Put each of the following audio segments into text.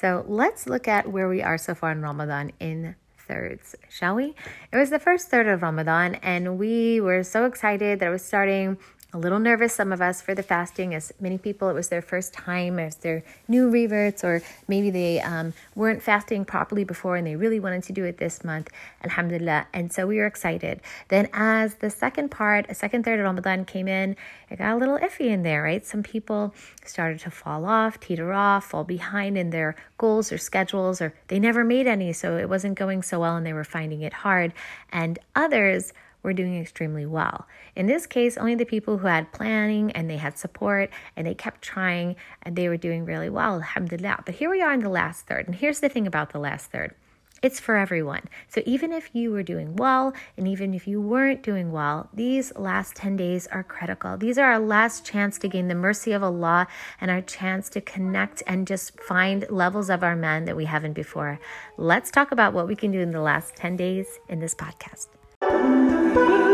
So let's look at where we are so far in Ramadan in thirds, shall we? It was the first third of Ramadan, and we were so excited that it was starting a little nervous, some of us, for the fasting, as many people, it was their first time, as their new reverts, or maybe they um, weren't fasting properly before and they really wanted to do it this month, alhamdulillah. And so we were excited. Then, as the second part, a second third of Ramadan came in, it got a little iffy in there, right? Some people started to fall off, teeter off, fall behind in their goals or schedules, or they never made any, so it wasn't going so well and they were finding it hard. And others, were doing extremely well. In this case, only the people who had planning and they had support and they kept trying and they were doing really well, alhamdulillah. But here we are in the last third. And here's the thing about the last third it's for everyone. So even if you were doing well and even if you weren't doing well, these last 10 days are critical. These are our last chance to gain the mercy of Allah and our chance to connect and just find levels of our iman that we haven't before. Let's talk about what we can do in the last 10 days in this podcast. Bye.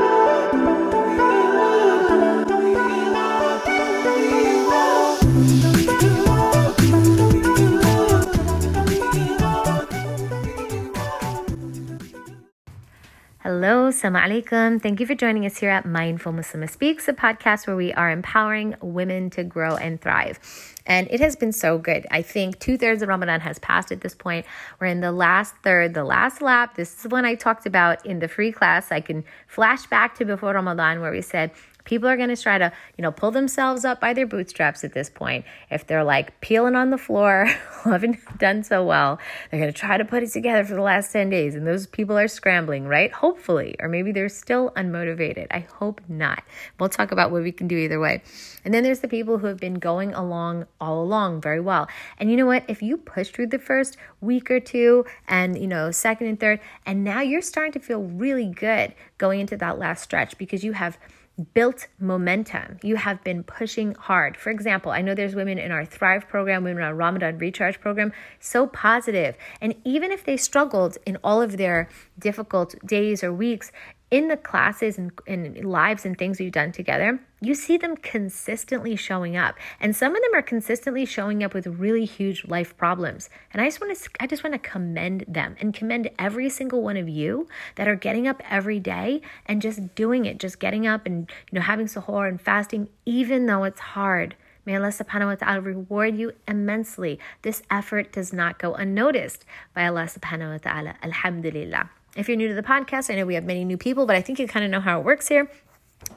Hello, Assalamu alaikum. Thank you for joining us here at Mindful Muslimah Speaks, a podcast where we are empowering women to grow and thrive. And it has been so good. I think two thirds of Ramadan has passed at this point. We're in the last third, the last lap. This is one I talked about in the free class. I can flash back to before Ramadan where we said People are going to try to, you know, pull themselves up by their bootstraps at this point. If they're like peeling on the floor, haven't done so well, they're going to try to put it together for the last 10 days. And those people are scrambling, right? Hopefully. Or maybe they're still unmotivated. I hope not. We'll talk about what we can do either way. And then there's the people who have been going along all along very well. And you know what? If you push through the first week or two and, you know, second and third, and now you're starting to feel really good going into that last stretch because you have built momentum. You have been pushing hard. For example, I know there's women in our Thrive program, women in our Ramadan Recharge program, so positive. And even if they struggled in all of their difficult days or weeks, in the classes and, and lives and things we've done together, you see them consistently showing up. And some of them are consistently showing up with really huge life problems. And I just want to I just want to commend them and commend every single one of you that are getting up every day and just doing it, just getting up and you know having suhoor and fasting even though it's hard. May Allah subhanahu wa ta'ala reward you immensely. This effort does not go unnoticed by Allah subhanahu wa ta'ala. Alhamdulillah. If you're new to the podcast, I know we have many new people, but I think you kind of know how it works here.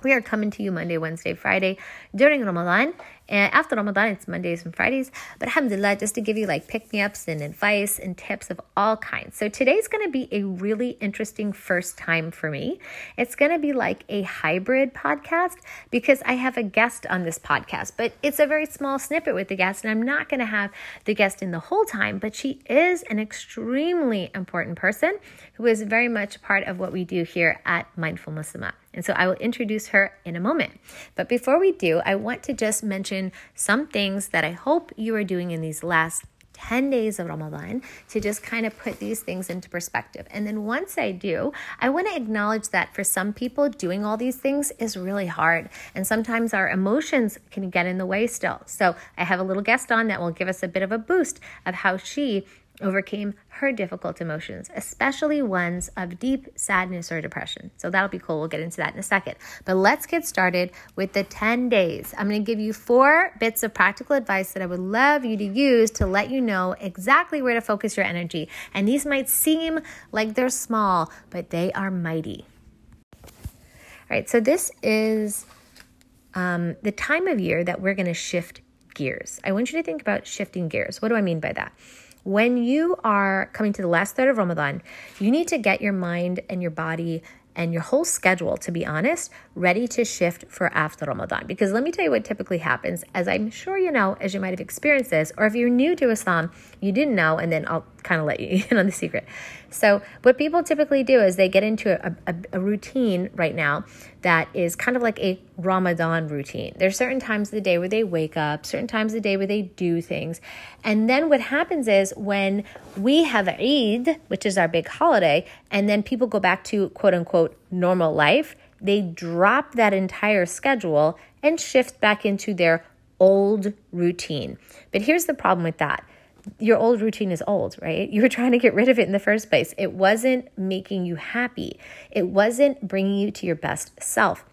We are coming to you Monday, Wednesday, Friday during Ramadan. And after Ramadan, it's Mondays and Fridays. But alhamdulillah, just to give you like pick me ups and advice and tips of all kinds. So today's going to be a really interesting first time for me. It's going to be like a hybrid podcast because I have a guest on this podcast, but it's a very small snippet with the guest. And I'm not going to have the guest in the whole time, but she is an extremely important person who is very much part of what we do here at Mindful Muslimah. And so I will introduce her in a moment. But before we do, I want to just mention some things that I hope you are doing in these last 10 days of Ramadan to just kind of put these things into perspective. And then once I do, I want to acknowledge that for some people, doing all these things is really hard. And sometimes our emotions can get in the way still. So I have a little guest on that will give us a bit of a boost of how she overcame her difficult emotions, especially ones of deep sadness or depression. So that'll be cool. We'll get into that in a second. But let's get started with the 10 days. I'm going to give you four bits of practical advice that I would love you to use to let you know exactly where to focus your energy. And these might seem like they're small, but they are mighty. All right, so this is um, the time of year that we're going to shift gears. I want you to think about shifting gears. What do I mean by that? When you are coming to the last third of Ramadan, you need to get your mind and your body and your whole schedule, to be honest, ready to shift for after Ramadan. Because let me tell you what typically happens, as I'm sure you know, as you might have experienced this, or if you're new to Islam, you didn't know, and then I'll kind of let you in on the secret. So, what people typically do is they get into a, a, a, routine right now that is kind of like a Ramadan routine. There's certain times of the day where they wake up, certain times of the day where they do things. And then what happens is when we have Eid, which is our big holiday, and then people go back to quote unquote normal life, they drop that entire schedule and shift back into their old routine. But here's the problem with that your old routine is old, right? You were trying to get rid of it in the first place. It wasn't making you happy, it wasn't bringing you to your best self.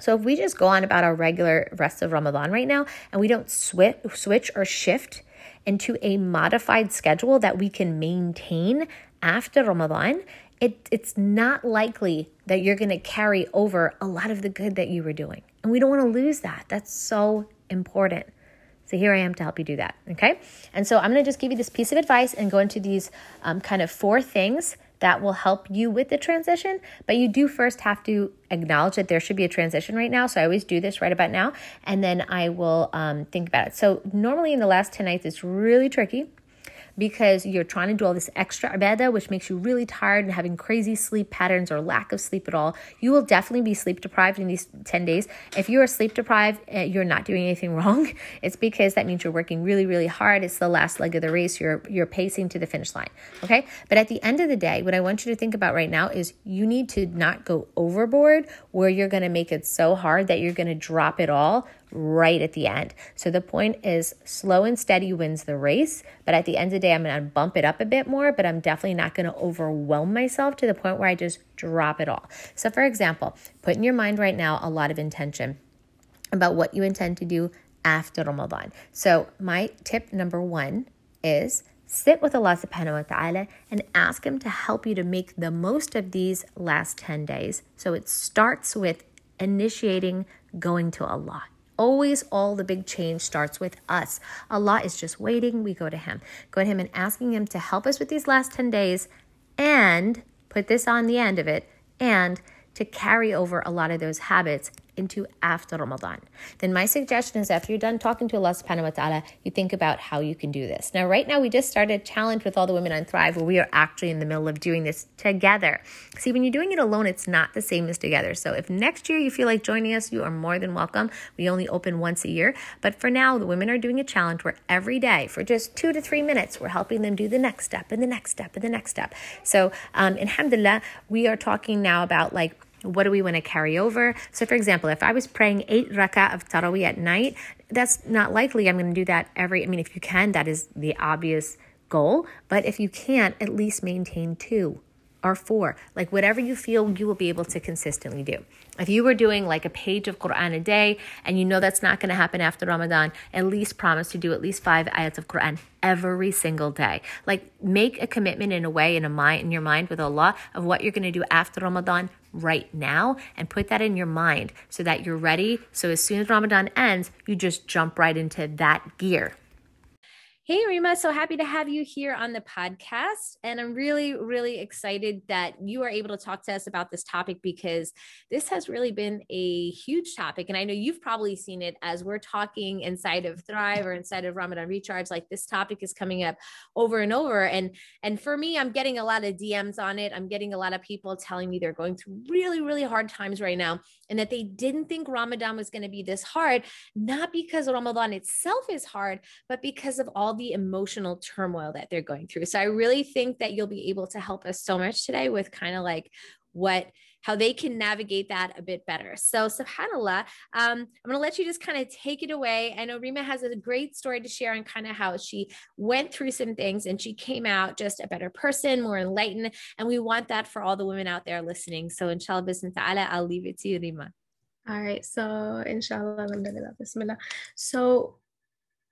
So if we just go on about our regular rest of Ramadan right now and we don't switch switch or shift into a modified schedule that we can maintain after Ramadan, it, it's not likely that you're going to carry over a lot of the good that you were doing. And we don't want to lose that. That's so important. So here I am to help you do that. Okay. And so I'm going to just give you this piece of advice and go into these um, kind of four things that will help you with the transition. But you do first have to acknowledge that there should be a transition right now. So I always do this right about now. And then I will um, think about it. So normally in the last 10 nights, it's really tricky because you're trying to do all this extra ibadah, which makes you really tired and having crazy sleep patterns or lack of sleep at all. You will definitely be sleep deprived in these 10 days. If you are sleep deprived, uh, you're not doing anything wrong. It's because that means you're working really, really hard. It's the last leg of the race. You're, you're pacing to the finish line. Okay. But at the end of the day, what I want you to think about right now is you need to not go overboard where you're going to make it so hard that you're going to drop it all right at the end. So the point is slow and steady wins the race, but at the end of the day, I'm going to bump it up a bit more, but I'm definitely not going to overwhelm myself to the point where I just drop it all. So, for example, put in your mind right now a lot of intention about what you intend to do after Ramadan. So, my tip number one is sit with Allah subhanahu wa ta'ala and ask Him to help you to make the most of these last 10 days. So, it starts with initiating going to Allah. Always, all the big change starts with us. Allah is just waiting. We go to Him. Go to Him and asking Him to help us with these last 10 days and put this on the end of it and to carry over a lot of those habits into after Ramadan. Then my suggestion is after you're done talking to Allah subhanahu wa ta'ala, you think about how you can do this. Now, right now we just started a challenge with all the women on Thrive where we are actually in the middle of doing this together. See, when you're doing it alone, it's not the same as together. So if next year you feel like joining us, you are more than welcome. We only open once a year. But for now, the women are doing a challenge where every day for just two to three minutes, we're helping them do the next step and the next step and the next step. So, um, alhamdulillah, we are talking now about like what do we want to carry over? So, for example, if I was praying eight rak'ah of tarawih at night, that's not likely I'm going to do that every. I mean, if you can, that is the obvious goal. But if you can't, at least maintain two or four. Like whatever you feel you will be able to consistently do. If you were doing like a page of Quran a day and you know that's not going to happen after Ramadan, at least promise to do at least five ayats of Quran every single day. Like make a commitment in a way in a mind in your mind with Allah of what you're going to do after Ramadan right now and put that in your mind so that you're ready. So as soon as Ramadan ends, you just jump right into that gear. Hey, Rima, so happy to have you here on the podcast. And I'm really, really excited that you are able to talk to us about this topic because this has really been a huge topic. And I know you've probably seen it as we're talking inside of Thrive or inside of Ramadan Recharge. Like this topic is coming up over and over. And and for me, I'm getting a lot of DMs on it. I'm getting a lot of people telling me they're going through really, really hard times right now and that they didn't think Ramadan was going to be this hard, not because Ramadan itself is hard, but because of all the emotional turmoil that they're going through. So I really think that you'll be able to help us so much today with kind of like what how they can navigate that a bit better. So, subhanAllah, um, I'm going to let you just kind of take it away. I know Rima has a great story to share on kind of how she went through some things and she came out just a better person, more enlightened. And we want that for all the women out there listening. So, inshallah, bismillah, I'll leave it to you, Rima. All right. So, inshallah, bismillah. So,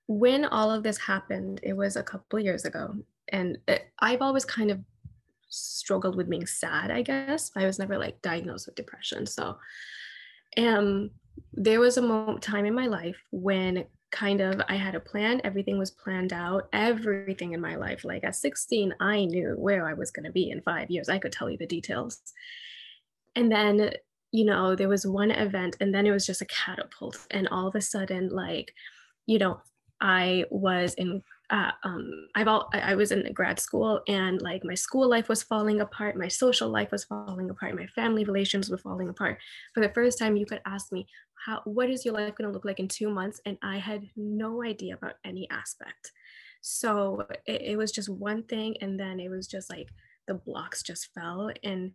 when all of this happened, it was a couple years ago. And it, I've always kind of struggled with being sad, I guess. I was never like diagnosed with depression. So um there was a moment time in my life when kind of I had a plan, everything was planned out, everything in my life. Like at 16, I knew where I was going to be in 5 years. I could tell you the details. And then, you know, there was one event and then it was just a catapult and all of a sudden like, you know, I was in uh, um, I've all I was in grad school and like my school life was falling apart, my social life was falling apart, my family relations were falling apart. For the first time, you could ask me, "How? What is your life going to look like in two months?" And I had no idea about any aspect. So it, it was just one thing, and then it was just like the blocks just fell, and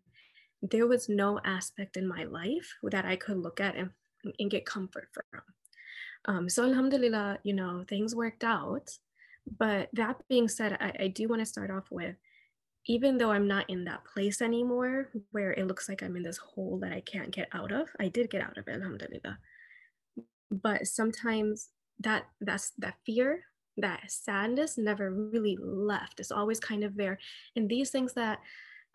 there was no aspect in my life that I could look at and, and get comfort from. Um, so alhamdulillah, you know, things worked out But that being said, I, I do want to start off with even though I'm not in that place anymore where it looks like I'm in this hole that I can't get out of, I did get out of it, alhamdulillah. But sometimes that that's that fear, that sadness never really left. It's always kind of there. And these things that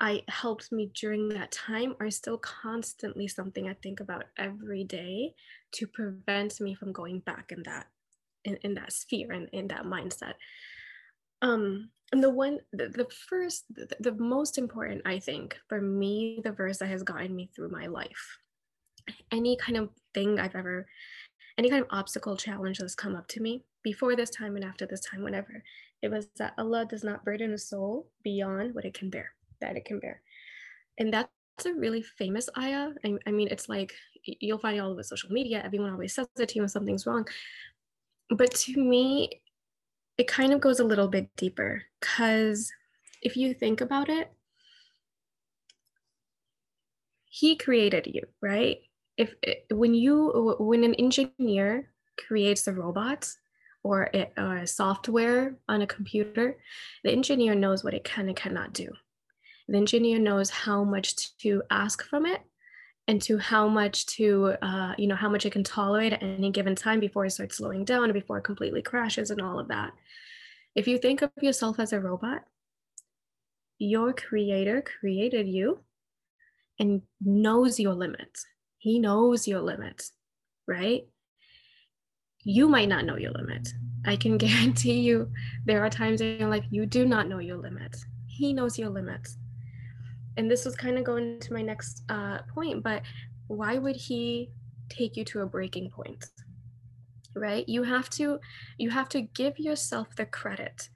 I helped me during that time are still constantly something I think about every day to prevent me from going back in that in, in that sphere and in that mindset. Um, and the one the, the first the, the most important i think for me the verse that has gotten me through my life any kind of thing i've ever any kind of obstacle challenge that's come up to me before this time and after this time whenever it was that allah does not burden a soul beyond what it can bear that it can bear and that's a really famous ayah I, I mean it's like you'll find it all over social media everyone always says it to you when something's wrong but to me it kind of goes a little bit deeper because if you think about it, he created you, right? If when you when an engineer creates a robot or a, or a software on a computer, the engineer knows what it can and cannot do. The engineer knows how much to ask from it and to how much to uh, you know how much it can tolerate at any given time before it starts slowing down and before it completely crashes and all of that. If you think of yourself as a robot your creator created you and knows your limits. He knows your limits right? You might not know your limits. I can guarantee you there are times in your life you do not know your limits. He knows your limits and this was kind of going to my next uh, point, but why would he take you to a breaking point? Right? You have to you have to give yourself the credit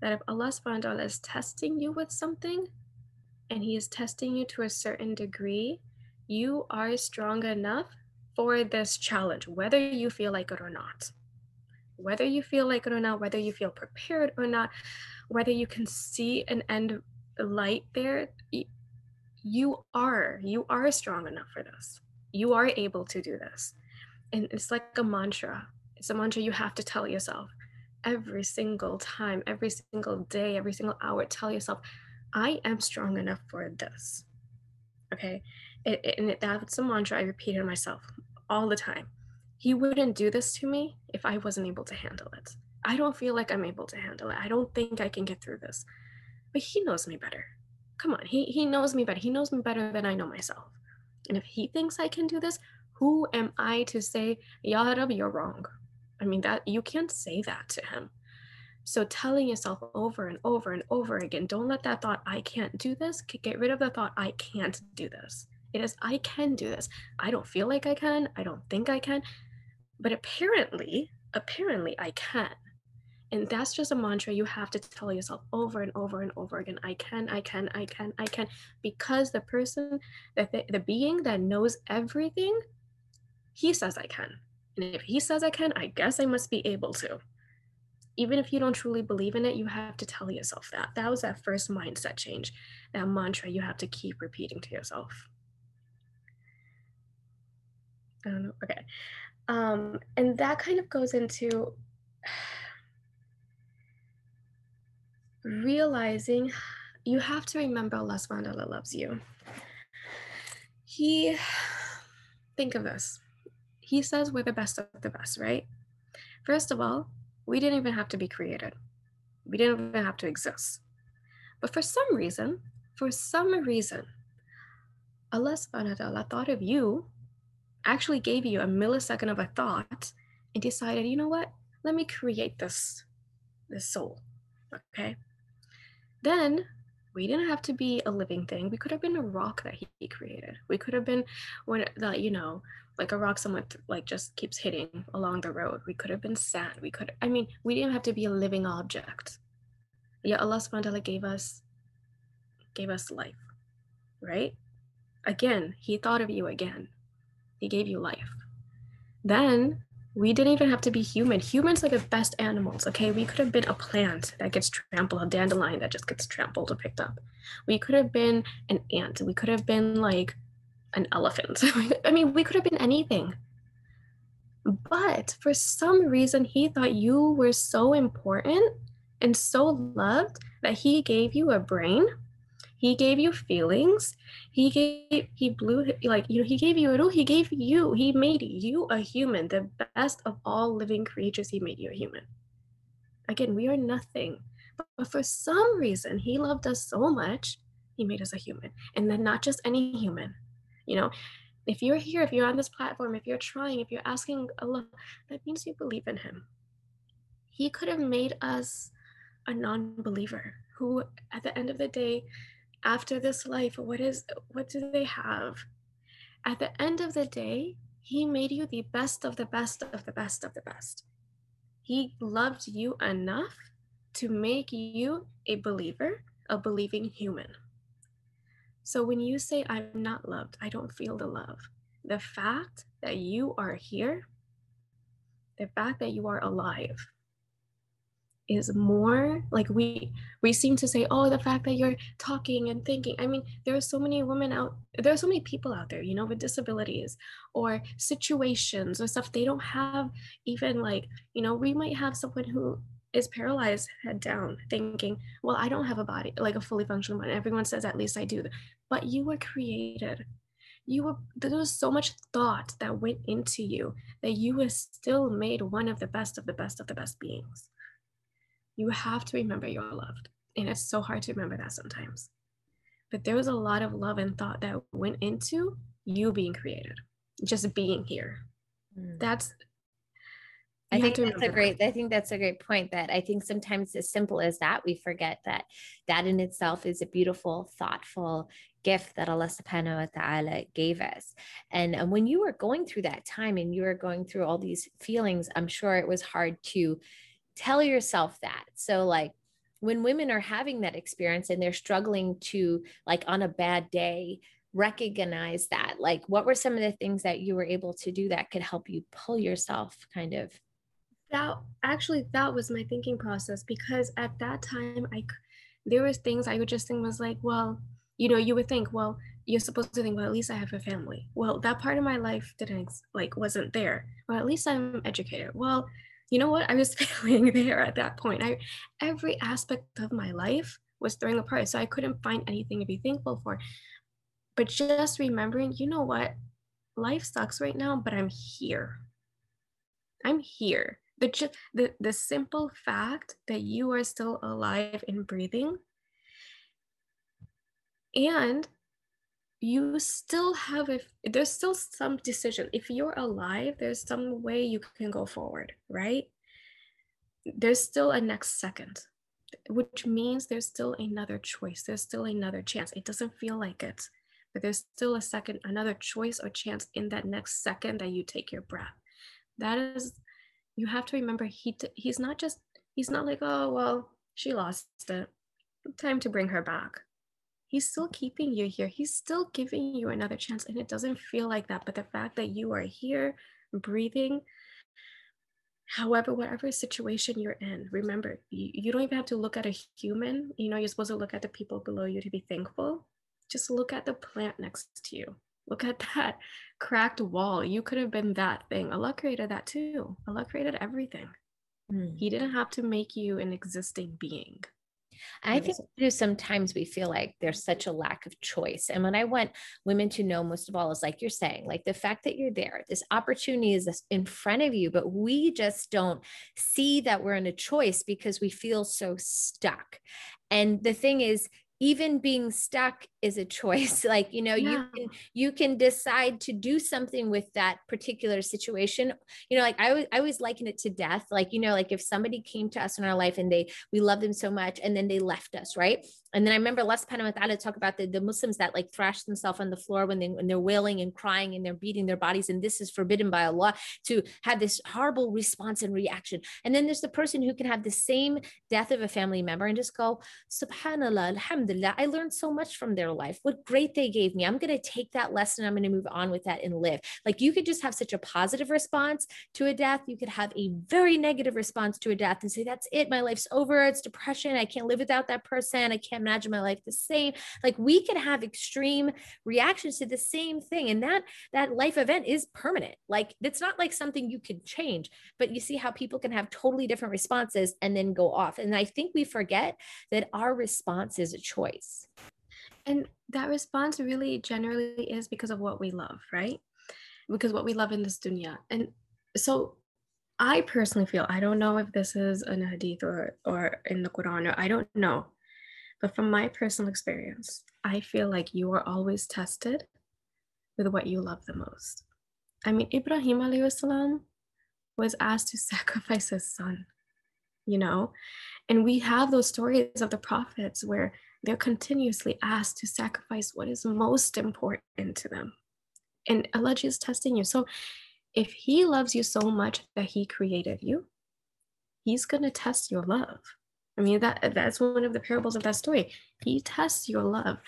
that if Allah subhanahu wa ta'ala is testing you with something and he is testing you to a certain degree, you are strong enough for this challenge, whether you feel like it or not. Whether you feel like it or not, whether you feel prepared or not, whether you can see an end light there, you are you are strong enough for this. You are able to do this. And it's like a mantra. It's a mantra you have to tell yourself every single time every single day every single hour. Tell yourself i am strong enough for this. Okay? It, it, and it, that's a mantra i repeat repeated myself all the time. He wouldn't do this to me if i wasn't able to handle it. I don't feel like i'm able to handle it. I don't think i can get through this. But he knows me better come on, he, he knows me better. He knows me better than I know myself. And if he thinks I can do this, who am I to say, Ya you're wrong? I mean, that you can't say that to him. So telling yourself over and over and over again, don't let that thought, I can't do this, get rid of the thought, I can't do this. It is, I can do this. I don't feel like I can. I don't think I can. But apparently, apparently I can. And that's just a mantra you have to tell yourself over and over and over again. I can, I can, I can, I can. Because the person, the, the being that knows everything, he says I can. And if he says I can, I guess I must be able to. Even if you don't truly believe in it, you have to tell yourself that. That was that first mindset change, that mantra you have to keep repeating to yourself. I don't know. Okay. Um, and that kind of goes into realizing you have to remember Allah subhanahu loves you. He, think of this. He says we're the best of the best, right? First of all, we didn't even have to be created. We didn't even have to exist. But for some reason, for some reason, Allah subhanahu wa ta'ala thought of you, actually gave you a millisecond of a thought, and decided, you know what? Let me create this, this soul. Okay. Then we didn't have to be a living thing. We could have been a rock that he, created. We could have been when that you know, like a rock someone th- like just keeps hitting along the road. We could have been sand. We could. I mean, we didn't have to be a living object. Yeah, Allah Subhanahu wa Taala gave us gave us life, right? Again, He thought of you again. He gave you life. Then we didn't even have to be human. Humans are the best animals, okay? We could have been a plant that gets trampled, a dandelion that just gets trampled or picked up. We could have been an ant. We could have been like an elephant. I mean, we could have been anything. But for some reason, he thought you were so important and so loved that he gave you a brain he gave you feelings. He gave he blew like you know he gave you a he gave you he made you a human the best of all living creatures. He made you a human. Again we are nothing but for some reason he loved us so much he made us a human. And then not just any human you know. If you're here if you're on this platform if you're trying if you're asking allah that means you believe in him. He could have made us a non-believer who at the end of the day after this life what is what do they have? At the end of the day he made you the best of the best of the best of the best. He loved you enough to make you a believer a believing human. So when you say i'm not loved i don't feel the love the fact that you are here the fact that you are alive is more like we we seem to say oh the fact that you're talking and thinking i mean there are so many women out there are so many people out there you know with disabilities or situations or stuff they don't have even like you know we might have someone who is paralyzed head down thinking well i don't have a body like a fully functional body everyone says at least i do but you were created. You were there was so much thought that went into you that you were still made one of the best of the best of the best beings you have to remember you're loved. And it's so hard to remember that sometimes. But there was a lot of love and thought that went into you being created, just being here. Mm. That's I think that's a great, I think that's a great point that I think sometimes as simple as that, we forget that that in itself is a beautiful, thoughtful gift that Allah subhanahu wa ta'ala gave us. And, and when you were going through that time and you were going through all these feelings, I'm sure it was hard to tell yourself that. So, like, when women are having that experience and they're struggling to, like, on a bad day, recognize that, like, what were some of the things that you were able to do that could help you pull yourself kind of? That actually, that was my thinking process because at that time, I, there was things I would just think was like, well, you know, you would think, well, you're supposed to think, well, at least I have a family. Well, that part of my life didn't like wasn't there. Well, at least I'm educated. Well, you know what? I was failing there at that point. I every aspect of my life was throwing apart. So I couldn't find anything to be thankful for. But just remembering, you know what? Life sucks right now, but I'm here. I'm here. The just the, the simple fact that you are still alive and breathing and you still have if there's still some decision. If you're alive there's some way you can go forward right? There's still a next second which means there's still another choice. There's still another chance. It doesn't feel like it but there's still a second another choice or chance in that next second that you take your breath. That is you have to remember he he's not just he's not like oh well she lost it. Time to bring her back he's still keeping you here. He's still giving you another chance. And it doesn't feel like that. But the fact that you are here, breathing, however, whatever situation you're in, remember, you, you don't even have to look at a human. You know, you're supposed to look at the people below you to be thankful. Just look at the plant next to you. Look at that cracked wall. You could have been that thing. Allah created that too. Allah created everything. Mm. He didn't have to make you an existing being. I think too, sometimes we feel like there's such a lack of choice. And what I want women to know, most of all, is like you're saying, like the fact that you're there, this opportunity is in front of you, but we just don't see that we're in a choice because we feel so stuck. And the thing is, even being stuck is a choice. Like you know yeah. you can you can decide to do something with that particular situation. You know like I always, I always liken it to death. Like you know like if somebody came to us in our life and they we love them so much and then they left us right and then I remember wa ta'ala talk about the, the Muslims that like thrash themselves on the floor when, they, when they're wailing and crying and they're beating their bodies. And this is forbidden by Allah to have this horrible response and reaction. And then there's the person who can have the same death of a family member and just go, Subhanallah, Alhamdulillah, I learned so much from their life. What great they gave me. I'm going to take that lesson. I'm going to move on with that and live. Like you could just have such a positive response to a death. You could have a very negative response to a death and say, that's it. My life's over. It's depression. I can't live without that person. I can't can't imagine my life the same. Like we could have extreme reactions to the same thing. And that that life event is permanent. Like it's not like something you could change, but you see how people can have totally different responses and then go off. And I think we forget that our response is a choice. And that response really generally is because of what we love, right? Because what we love in this dunya. And so I personally feel, I don't know if this is an hadith or, or in the Quran, or I don't know. But from my personal experience, I feel like you are always tested with what you love the most. I mean, Ibrahim salam was asked to sacrifice his son, you know? And we have those stories of the prophets where they're continuously asked to sacrifice what is most important to them. And Allah is testing you. So if He loves you so much that He created you, He's gonna test your love. I mean, that that's one of the parables of that story. He tests your love.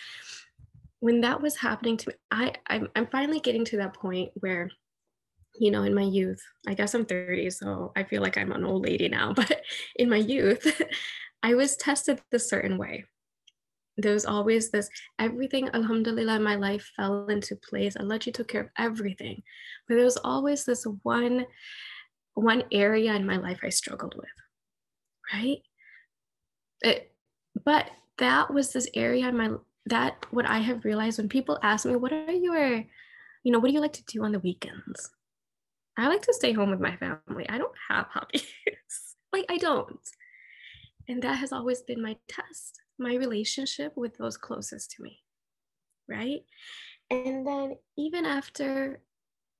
When that was happening to me, I I'm, I'm finally getting to that point where you know, in my youth, I guess I'm 30, so I feel like I'm an old lady now, but in my youth, I was tested a certain way there was always this everything alhamdulillah in my life fell into place allah took care of everything but there was always this one one area in my life i struggled with right it, but that was this area my that what i have realized when people ask me what are your you know what do you like to do on the weekends? I like to stay home with my family. I don't have hobbies. Like i don't. And that has always been my test my relationship with those closest to me right? And then even after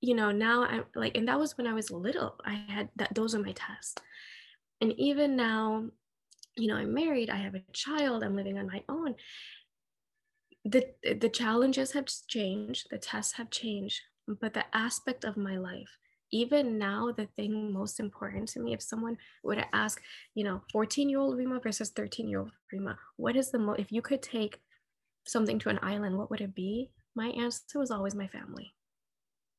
you know now i'm like and that was when i was little. I had that those are my tests. And even now you know i'm married i have a child i'm living on my own. The the challenges have changed the tests have changed but the aspect of my life even now the thing most important to me if someone were to ask you know 14 year old rima versus 13 year old rima what is the most if you could take something to an island what would it be? My answer was always my family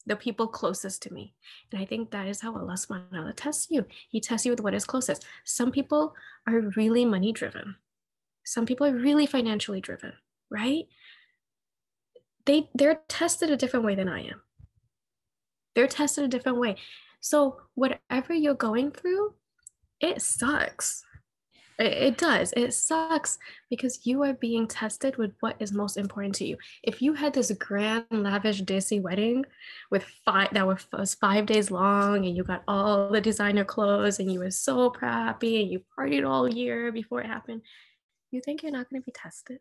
the people closest to me. And i think that is how allah subhanahu wa ta'ala tests you. He tests you with what is closest. Some people are really money driven. Some people are really financially driven right? They they're tested a different way than i am. They're tested a different way. So, whatever you're going through, it sucks. It, it does. It sucks because you are being tested with what is most important to you. If you had this grand, lavish, desi wedding with five that was five days long, and you got all the designer clothes, and you were so happy, and you partied all year before it happened, you think you're not going to be tested?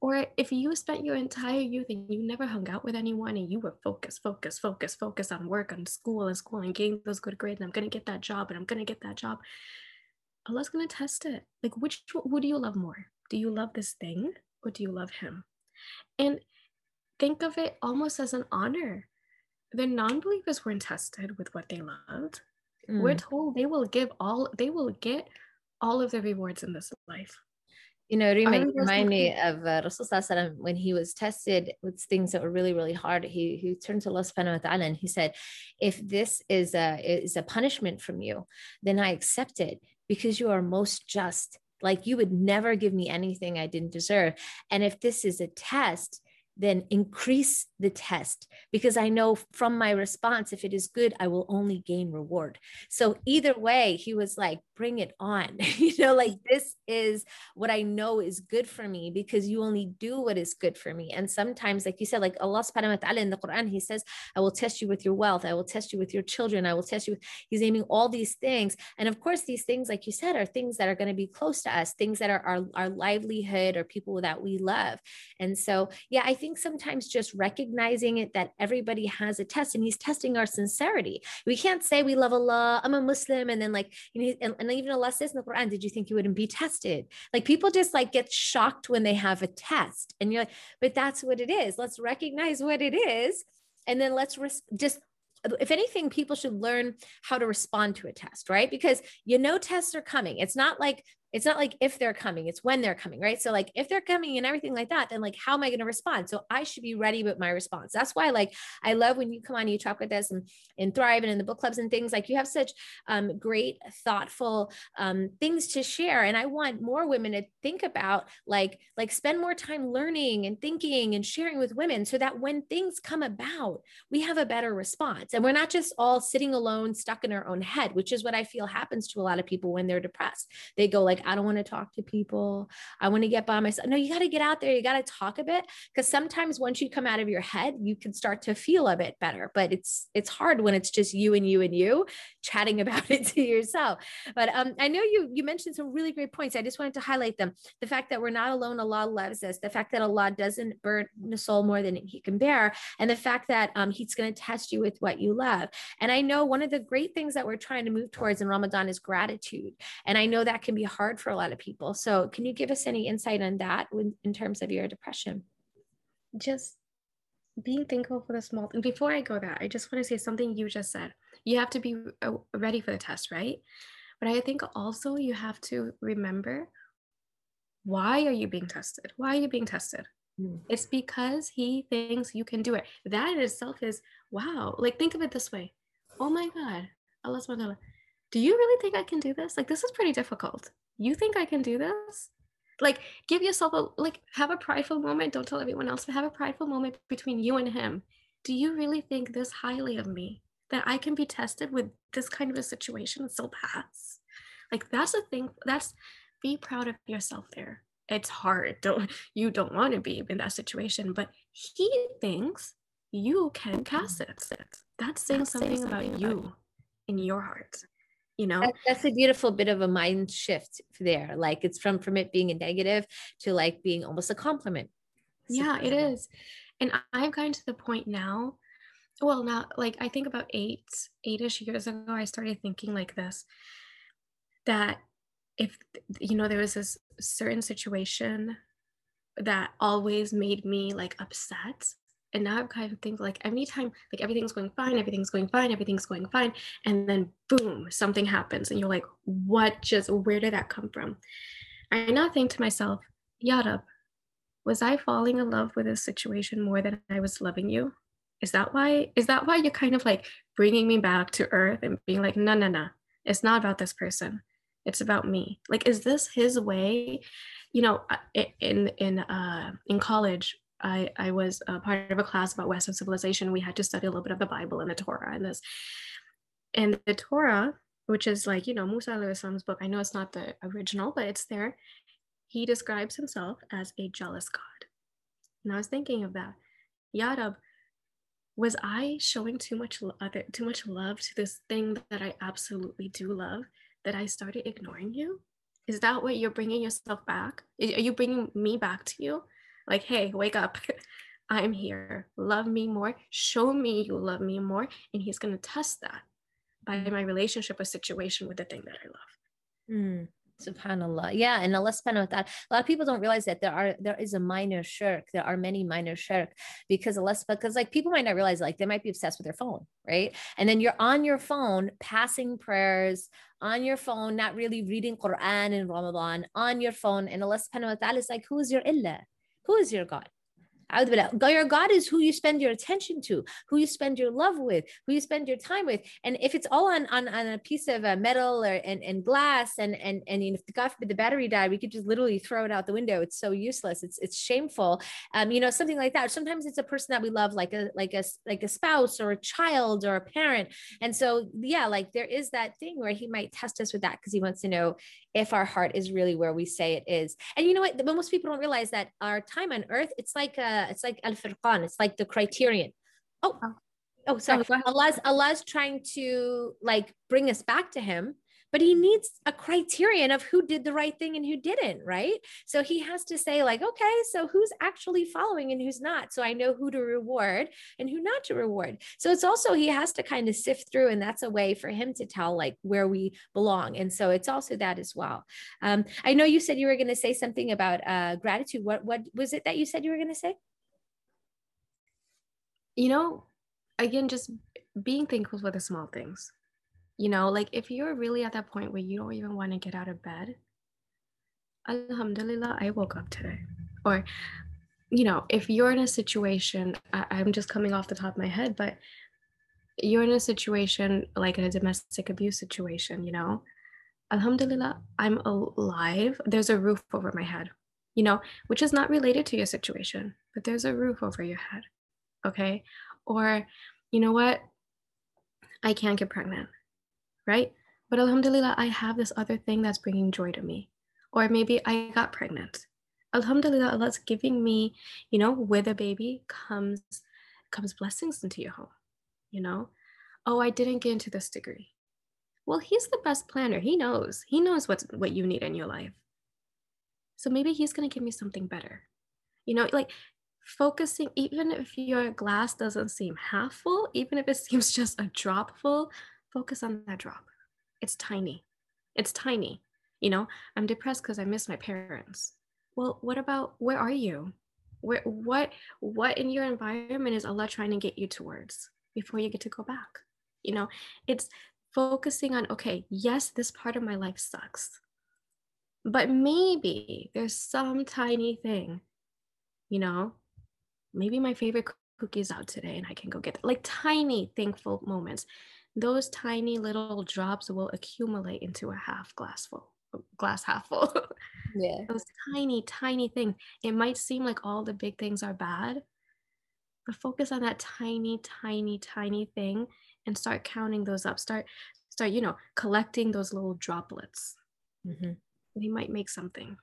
Or if you spent your entire youth and you never hung out with anyone and you were focused, focused, focused, focused on work, on school and school and getting those good grades, and I'm gonna get that job and I'm gonna get that job. Allah's gonna test it. Like which who do you love more? Do you love this thing or do you love him? And think of it almost as an honor. The non-believers weren't tested with what they loved. Mm. We're told they will give all they will get all of the rewards in this life. You know, remind, remind me of uh, Rasul when he was tested with things that were really, really hard. He he turned to Allah subhanahu wa ta'ala and he said, if this is a is a punishment from you, then I accept it because you are most just. Like you would never give me anything I didn't deserve. And if this is a test, then increase the test because I know from my response, if it is good, I will only gain reward. So either way, he was like, bring it on. you know, like this is what I know is good for me because you only do what is good for me. And sometimes, like you said, like Allah subhanahu wa ta'ala in the Quran, He says, I will test you with your wealth, I will test you with your children, I will test you. With, he's naming all these things. And of course, these things, like you said, are things that are going to be close to us, things that are our, our livelihood or people that we love. And so, yeah, I think sometimes just recognizing it that everybody has a test and he's testing our sincerity. We can't say we love Allah, I'm a Muslim, and then like, you know, and, and even Allah says in the Quran, did you think you wouldn't be tested? Like people just like get shocked when they have a test. And you're like, but that's what it is. Let's recognize what it is. And then let's res- just if anything, people should learn how to respond to a test, right? Because you know tests are coming. It's not like it's not like if they're coming, it's when they're coming, right? So like if they're coming and everything like that, then like how am I going to respond? So I should be ready with my response. That's why like I love when you come on, you talk with us and in Thrive and in the book clubs and things like you have such um, great, thoughtful um, things to share. And I want more women to think about like like spend more time learning and thinking and sharing with women so that when things come about, we have a better response. And we're not just all sitting alone, stuck in our own head, which is what I feel happens to a lot of people when they're depressed. They go like, I don't want to talk to people. I want to get by myself. No, you got to get out there. You got to talk a bit because sometimes once you come out of your head, you can start to feel a bit better. But it's it's hard when it's just you and you and you chatting about it to yourself. But um, I know you you mentioned some really great points. I just wanted to highlight them. The fact that we're not alone. Allah loves us. The fact that Allah doesn't burn the soul more than He can bear, and the fact that um, He's going to test you with what you love. And I know one of the great things that we're trying to move towards in Ramadan is gratitude. And I know that can be hard for a lot of people. So, can you give us any insight on that in terms of your depression? Just being thankful for the small things. Before I go there, I just want to say something you just said. You have to be uh, ready for the test, right? But I think also you have to remember why are you being tested? Why are you being tested? Mm. It's because he thinks you can do it. That in itself is wow. Like think of it this way. Oh my God, Allah subhanahu do you really think I can do this? Like, this is pretty difficult. You think I can do this? Like, give yourself a, like, have a prideful moment. Don't tell everyone else, but have a prideful moment between you and him. Do you really think this highly of me that I can be tested with this kind of a situation and still pass? Like, that's a thing. That's be proud of yourself there. It's hard. Don't, you don't want to be in that situation, but he thinks you can pass it. That's saying something about you in your heart you know? That, that's a beautiful bit of a mind shift there like it's from from it being a negative to like being almost a compliment. Yeah it is. And i've gotten to the point now well now like i think about eight eight-ish years ago i started thinking like this that if you know there was this certain situation that always made me like upset and now I kind of think like anytime like everything's going fine, everything's going fine, everything's going fine, and then boom, something happens, and you're like, what just where did that come from? I now think to myself, Yarab, was I falling in love with this situation more than I was loving you? Is that why? Is that why you're kind of like bringing me back to earth and being like, no, no, no, it's not about this person. It's about me. Like, is this his way? You know, in in uh, in college, I, I was a part of a class about Western civilization. We had to study a little bit of the Bible and the Torah and this. And the Torah, which is like, you know, Musa Islam's book, I know it's not the original, but it's there. He describes himself as a jealous God. And I was thinking of that. Yarab, was I showing too much other, too much love to this thing that I absolutely do love that I started ignoring you? Is that what you're bringing yourself back? Are you bringing me back to you? Like, hey, wake up. I'm here. Love me more. Show me you love me more. And he's going to test that by my relationship or situation with the thing that I love. Mm. Subhanallah. Yeah. And Allah subhanahu wa ta'ala, a lot of people don't realize that there are there is a minor shirk. There are many minor shirk because Allah because like people might not realize like they might be obsessed with their phone, right? And then you're on your phone passing prayers on your phone, not really reading Quran in Ramadan, on your phone. And Allah subhanahu wa ta'ala is like, who is your illah? Who is your God? Your God is who you spend your attention to, who you spend your love with, who you spend your time with. And if it's all on on, on a piece of uh, metal or and, and glass, and and and if the God forbid the battery died, we could just literally throw it out the window. It's so useless. It's it's shameful. Um, you know, something like that. Sometimes it's a person that we love, like a like a like a spouse or a child or a parent. And so yeah, like there is that thing where he might test us with that because he wants to know if our heart is really where we say it is. And you know what? But most people don't realize that our time on earth, it's like uh, it's like al furqan. It's like the criterion. Oh, oh, oh sorry. Oh, Allah's Allah's trying to like bring us back to Him, but He needs a criterion of who did the right thing and who didn't, right? So He has to say like, okay, so who's actually following and who's not, so I know who to reward and who not to reward. So it's also He has to kind of sift through, and that's a way for Him to tell like where we belong. And so it's also that as well. Um, I know you said you were going to say something about uh, gratitude. What what was it that you said you were going to say? you know, again, just being thankful for the small things. You know, like if you're really at that point where you don't even want to get out of bed, Alhamdulillah, I woke up today. Or, you know, if you're in a situation, I, I'm just coming off the top of my head, but you're in a situation like a domestic abuse situation, you know, Alhamdulillah, I'm alive. There's a roof over my head, you know, which is not related to your situation, but there's a roof over your head. Okay. Or, you know what? I can't get pregnant, right? But Alhamdulillah, I have this other thing that's bringing joy to me. Or maybe I got pregnant. Alhamdulillah, Allah's giving me, you know, with a baby comes comes blessings into your home, you know? Oh, I didn't get into this degree. Well, he's the best planner. He knows. He knows what's what you need in your life. So maybe he's gonna give me something better. You know, like focusing, even if your glass doesn't seem half full, even if it seems just a drop full, focus on that drop. It's tiny. It's tiny. You know, I'm depressed because I miss my parents. Well, what about where are you? Where what what in your environment is Allah trying to get you towards before you get to go back? You know, it's focusing on okay, yes, this part of my life sucks. But maybe there's some tiny thing, you know, maybe my favorite cookies out today and I can go get like tiny thankful moments. Those tiny little drops will accumulate into a half glass full glass half full. Yeah. Those tiny, tiny things. It might seem like all the big things are bad, but focus on that tiny, tiny, tiny thing and start counting those up. Start, start, you know, collecting those little droplets. Mm-hmm. They might make something.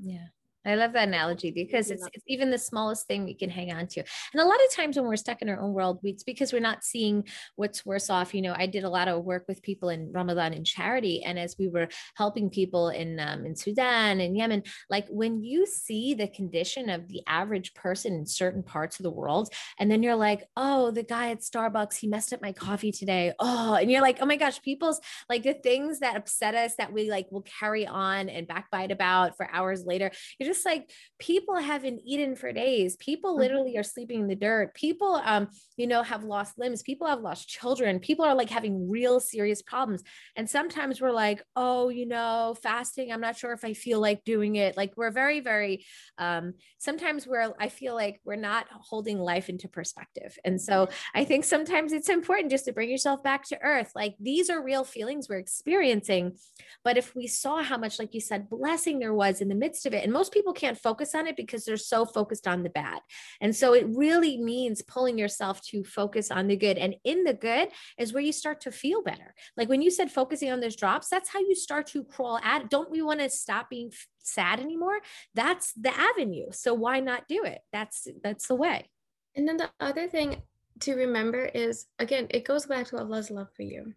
Yeah. I love that analogy because it's, it's even the smallest thing we can hang on to. And a lot of times when we're stuck in our own world, it's because we're not seeing what's worse off. You know, I did a lot of work with people in Ramadan in charity. And as we were helping people in, um, in Sudan and Yemen, like when you see the condition of the average person in certain parts of the world, and then you're like, oh, the guy at Starbucks, he messed up my coffee today. Oh, and you're like, oh my gosh, people's like the things that upset us that we like will carry on and backbite about for hours later. You're just just like people haven't eaten for days. People mm-hmm. literally are sleeping in the dirt. People, um, you know, have lost limbs. People have lost children. People are like having real serious problems. And sometimes we're like, oh, you know, fasting. I'm not sure if I feel like doing it. Like we're very, very. Um, sometimes we're. I feel like we're not holding life into perspective. And so I think sometimes it's important just to bring yourself back to earth. Like these are real feelings we're experiencing. But if we saw how much, like you said, blessing there was in the midst of it, and most people people can't focus on it because they're so focused on the bad. And so it really means pulling yourself to focus on the good. And in the good is where you start to feel better. Like when you said focusing on those drops, that's how you start to crawl at. Don't we want to stop being sad anymore? That's the avenue. So why not do it? That's that's the way. And then the other thing to remember is again, it goes back to Allah's love for you,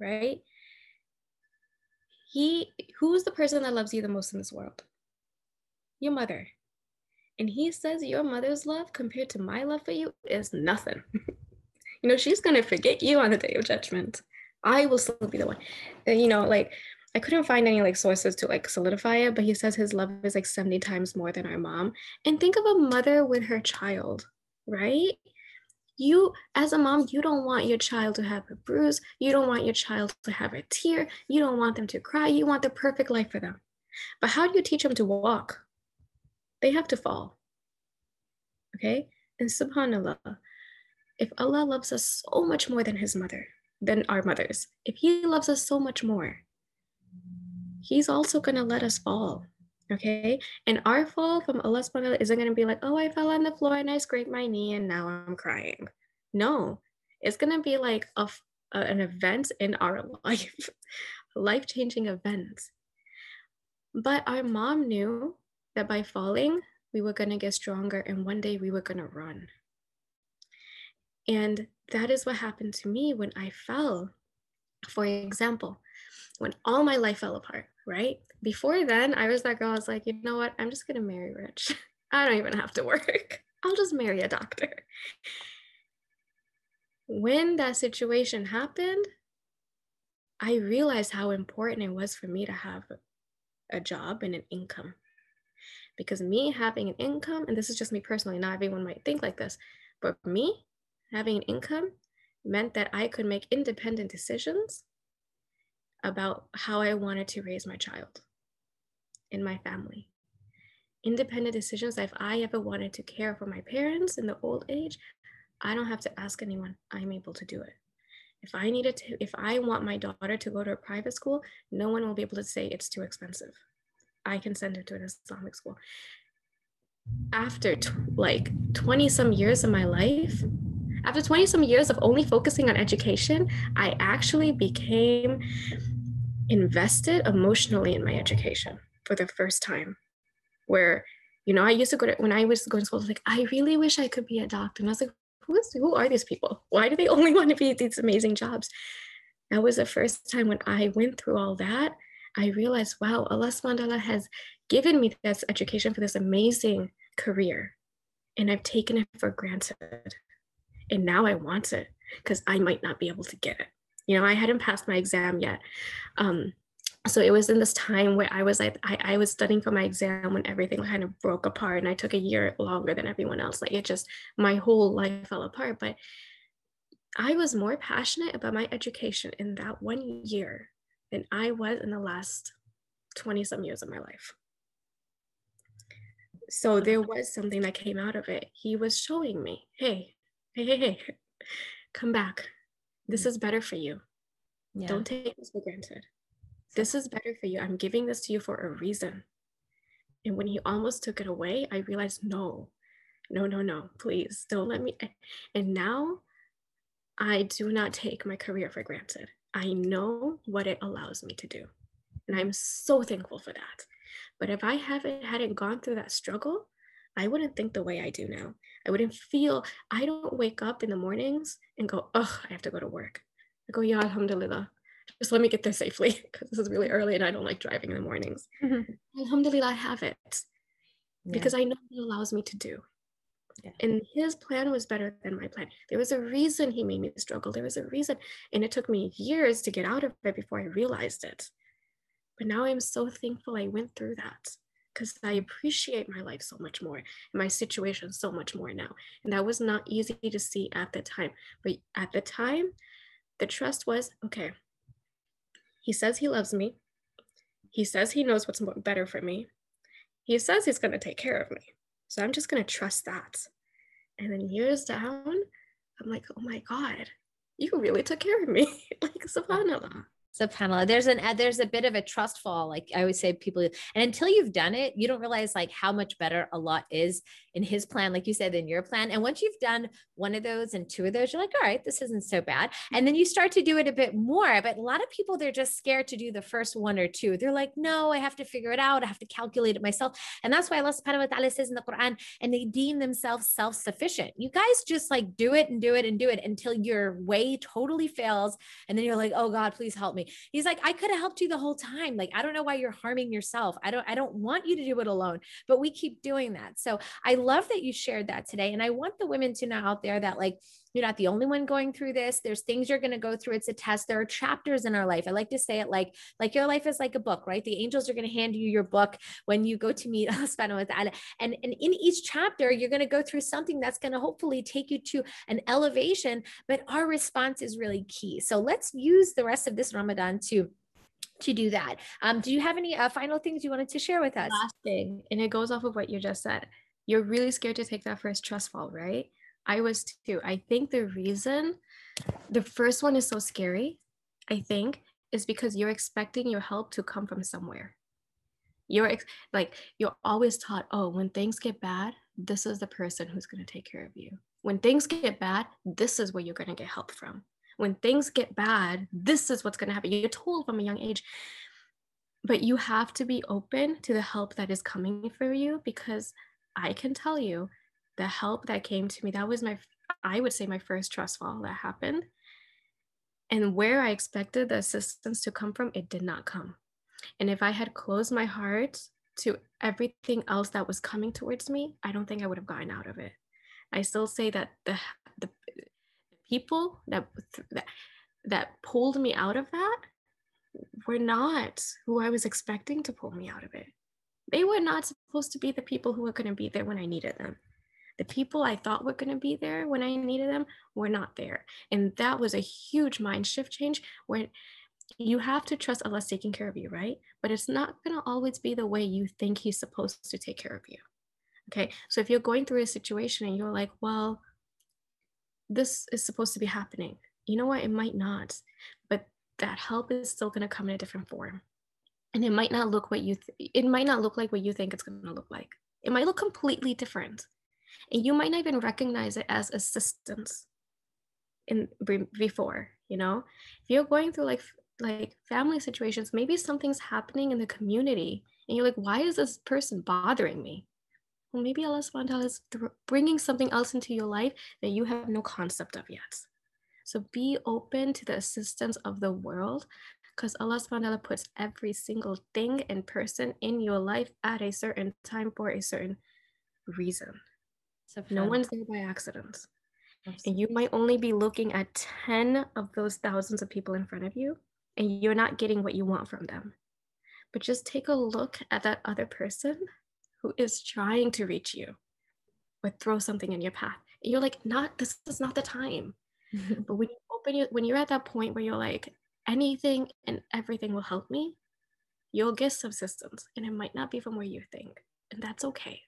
right? He who's the person that loves you the most in this world? Your mother. And he says your mother's love compared to my love for you is nothing. you know, she's going to forget you on the day of judgment. I will still be the one. And, you know, like I couldn't find any like sources to like solidify it, but he says his love is like 70 times more than our mom. And think of a mother with her child, right? You, as a mom, you don't want your child to have a bruise. You don't want your child to have a tear. You don't want them to cry. You want the perfect life for them. But how do you teach them to walk? They have to fall. Okay? And subhanAllah, if Allah loves us so much more than his mother, than our mothers, if he loves us so much more, he's also going to let us fall. Okay? And our fall from Allah subhanahu isn't going to be like, oh, I fell on the floor and I scraped my knee and now I'm crying. No, it's going to be like a, a, an event in our life, life changing events. But our mom knew that by falling, we were going to get stronger and one day we were going to run. And that is what happened to me when I fell. For example, when all my life fell apart, right? Before then, I was that girl, I was like, you know what? I'm just going to marry rich. I don't even have to work. I'll just marry a doctor. When that situation happened, I realized how important it was for me to have a job and an income because me having an income, and this is just me personally, not everyone might think like this, but me having an income meant that I could make independent decisions about how I wanted to raise my child. in my family. Independent decisions. If I ever wanted to care for my parents in the old age, I don't have to ask anyone. I'm able to do it. If I needed to, if I want my daughter to go to a private school, no one will be able to say it's too expensive. I can send her to an Islamic school. After t- like 20 some years of my life, after 20 some years of only focusing on education, I actually became invested emotionally in my education for the first time. Where, you know, I used to go to, when I was going to school, I was like, I really wish I could be a doctor. And I was like, who, is, who are these people? Why do they only want to be these amazing jobs? That was the first time when I went through all that. I realized, wow, Allah subhanahu has given me this education for this amazing career. And I've taken it for granted. And now I want it because I might not be able to get it. You know, I hadn't passed my exam yet. Um, so it was in this time where I was like, I, I was studying for my exam when everything kind of broke apart and I took a year longer than everyone else. Like it just, my whole life fell apart. But I was more passionate about my education in that one year than I was in the last 20 some years of my life. So there was something that came out of it. He was showing me, hey, hey, hey, hey, come back. This mm. is better for you. Yeah. Don't take this for granted. This is better for you. I'm giving this to you for a reason. And when he almost took it away, I realized, no, no, no, no, please don't let me. And now I do not take my career for granted. I know what it allows me to do. And I'm so thankful for that. But if I haven't hadn't gone through that struggle, I wouldn't think the way I do now. I wouldn't feel, I don't wake up in the mornings and go, oh, I have to go to work. I go, yeah, alhamdulillah. Just let me get there safely because this is really early and I don't like driving in the mornings. Mm-hmm. Alhamdulillah, I have it yeah. because I know what it allows me to do. Yeah. And his plan was better than my plan. There was a reason he made me struggle. There was a reason. And it took me years to get out of it before I realized it. But now I'm so thankful I went through that because I appreciate my life so much more and my situation so much more now. And that was not easy to see at the time. But at the time, the trust was okay, he says he loves me. He says he knows what's better for me. He says he's going to take care of me. So I'm just going to trust that. And then years down, I'm like, oh my God, you really took care of me. like, subhanAllah subhanallah there's an there's a bit of a trust fall like i always say people and until you've done it you don't realize like how much better Allah is in his plan like you said in your plan. And once you've done one of those and two of those you're like all right this isn't so bad. And then you start to do it a bit more but a lot of people they're just scared to do the first one or two. They're like no i have to figure it out. I have to calculate it myself. And that's why allah subhanahu wa ta'ala says in the quran and they deem themselves self-sufficient. You guys just like do it and do it and do it until your way totally fails. And then you're like oh god please help me. He's like, I could have helped you the whole time. Like, I don't know why you're harming yourself. I don't, I don't want you to do it alone, but we keep doing that. So I love that you shared that today. And I want the women to know out there that like, you're not the only one going through this. There's things you're going to go through. It's a test. There are chapters in our life. I like to say it like, like your life is like a book, right? The angels are going to hand you your book when you go to meet Allah and, and in each chapter, you're going to go through something that's going to hopefully take you to an elevation, but our response is really key. So let's use the rest of this Ramadan to to do that. Um, do you have any uh, final things you wanted to share with us? Last thing, and it goes off of what you just said. You're really scared to take that first trust fall, right? I was too. I think the reason the first one is so scary, I think, is because you're expecting your help to come from somewhere. You're ex- like, you're always taught, oh, when things get bad, this is the person who's going to take care of you. When things get bad, this is where you're going to get help from. When things get bad, this is what's going to happen. You're told from a young age. But you have to be open to the help that is coming for you because I can tell you the help that came to me, that was my, I would say, my first trust fall that happened. And where I expected the assistance to come from, it did not come. And if I had closed my heart to everything else that was coming towards me, I don't think I would have gotten out of it. I still say that the the people that that that pulled me out of that were not who I was expecting to pull me out of it. They were not supposed to be the people who were going to be there when I needed them the people I thought were going to be there when I needed them were not there. And that was a huge mind shift change where you have to trust Allah's taking care of you, right? But it's not going to always be the way you think He's supposed to take care of you. Okay. So if you're going through a situation and you're like, well, this is supposed to be happening, you know what? It might not, but that help is still going to come in a different form. And it might not look what you, th- it might not look like what you think it's going to look like. It might look completely different. And you might not even recognize it as assistance in before, you know? If you're going through like like family situations, maybe something's happening in the community and you're like, why is this person bothering me? Well, maybe Allah subhanahu is th- bringing something else into your life that you have no concept of yet. So be open to the assistance of the world because Allah subhanahu wa ta'ala puts every single thing and person in your life at a certain time for a certain reason. So no one's there by accident. Absolutely. And you might only be looking at 10 of those thousands of people in front of you and you're not getting what you want from them. But just take a look at that other person who is trying to reach you or throw something in your path. And you're like, not this is not the time. but when you open your when you're at that point where you're like, anything and everything will help me, you'll get subsistence. And it might not be from where you think. And that's okay.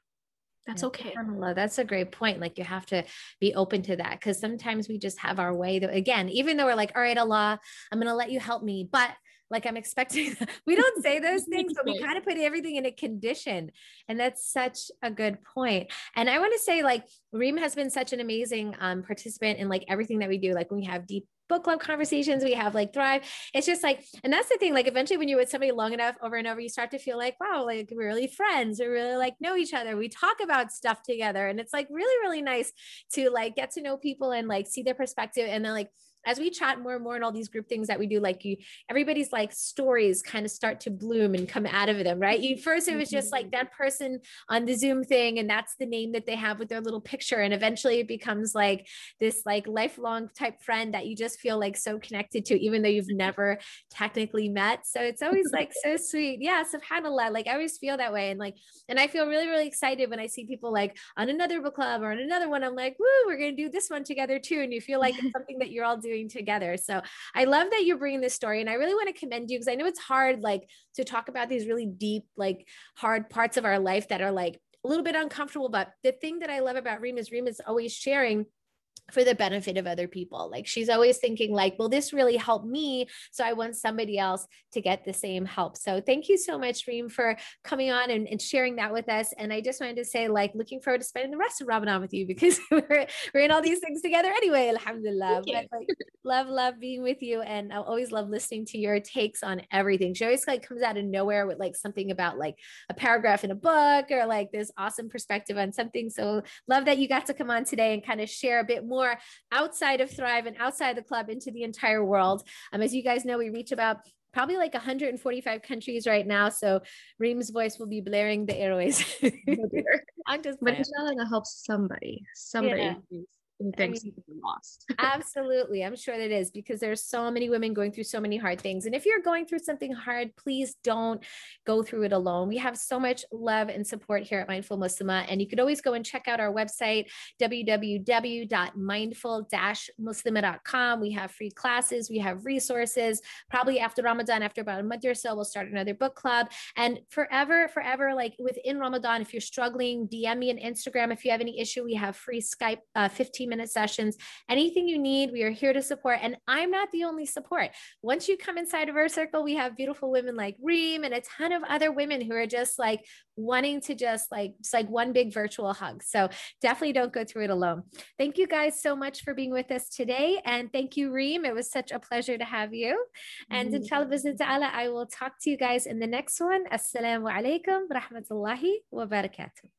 That's okay. That's a great point. Like you have to be open to that because sometimes we just have our way. That, again, even though we're like, all right, Allah, I'm going to let you help me, but like I'm expecting, we don't say those things, but we kind of put everything in a condition. And that's such a good point. And I want to say, like, Reem has been such an amazing um, participant in like everything that we do. Like, we have deep book club conversations we have like thrive. It's just like and that's the thing like eventually when you're with somebody long enough over and over you start to feel like wow like we're really friends we really like know each other we talk about stuff together. And it's like really really nice to like get to know people and like see their perspective and then like as we chat more and more in all these group things that we do, like you, everybody's like stories kind of start to bloom and come out of them, right? You first it was just like mm-hmm. that person on the Zoom thing, and that's the name that they have with their little picture, and eventually it becomes like this like lifelong type friend that you just feel like so connected to, even though you've mm-hmm. never technically met. So it's always like so sweet. Yeah, subhanallah. Like I always feel that way, and like, and I feel really really excited when I see people like on another book club or on another one. I'm like, woo, we're gonna do this one together too, and you feel like it's something that you're all doing doing together. So I love that you're bringing this story. And I really want to commend you because I know it's hard, like, to talk about these really deep, like, hard parts of our life that are like a little bit uncomfortable. But the thing that I love about Reem is Reem is always sharing for the benefit of other people. Like she's always thinking like, will this really help me? So I want somebody else to get the same help. So thank you so much, Reem, for coming on and, and sharing that with us. And I just wanted to say like, looking forward to spending the rest of Ramadan with you because we're, we're in all these things together anyway, alhamdulillah. But, like, love, love being with you. And I always love listening to your takes on everything. She always like comes out of nowhere with like something about like a paragraph in a book or like this awesome perspective on something. So love that you got to come on today and kind of share a bit more more outside of Thrive and outside the club into the entire world. Um, as you guys know, we reach about probably like 145 countries right now. So Reem's voice will be blaring the airways. I'm just, but inshallah, that helps somebody. Somebody. Yeah things I mean, lost. absolutely. I'm sure that is because there's so many women going through so many hard things. And if you're going through something hard, please don't go through it alone. We have so much love and support here at Mindful Muslimah. And you could always go and check out our website, www.mindful-muslimah.com. We have free classes, we have resources. Probably after Ramadan, after about a month or so, we'll start another book club. And forever, forever, like within Ramadan, if you're struggling, DM me on Instagram. If you have any issue, we have free Skype uh, 15 minute sessions. Anything you need, we are here to support. And I'm not the only support. Once you come inside of our circle, we have beautiful women like Reem and a ton of other women who are just like wanting to just like, it's like one big virtual hug. So definitely don't go through it alone. Thank you guys so much for being with us today. And thank you, Reem. It was such a pleasure to have you. And mm-hmm. inshallah, ta'ala, I will talk to you guys in the next one. Assalamu alaikum rahmatullahi wa barakatuh.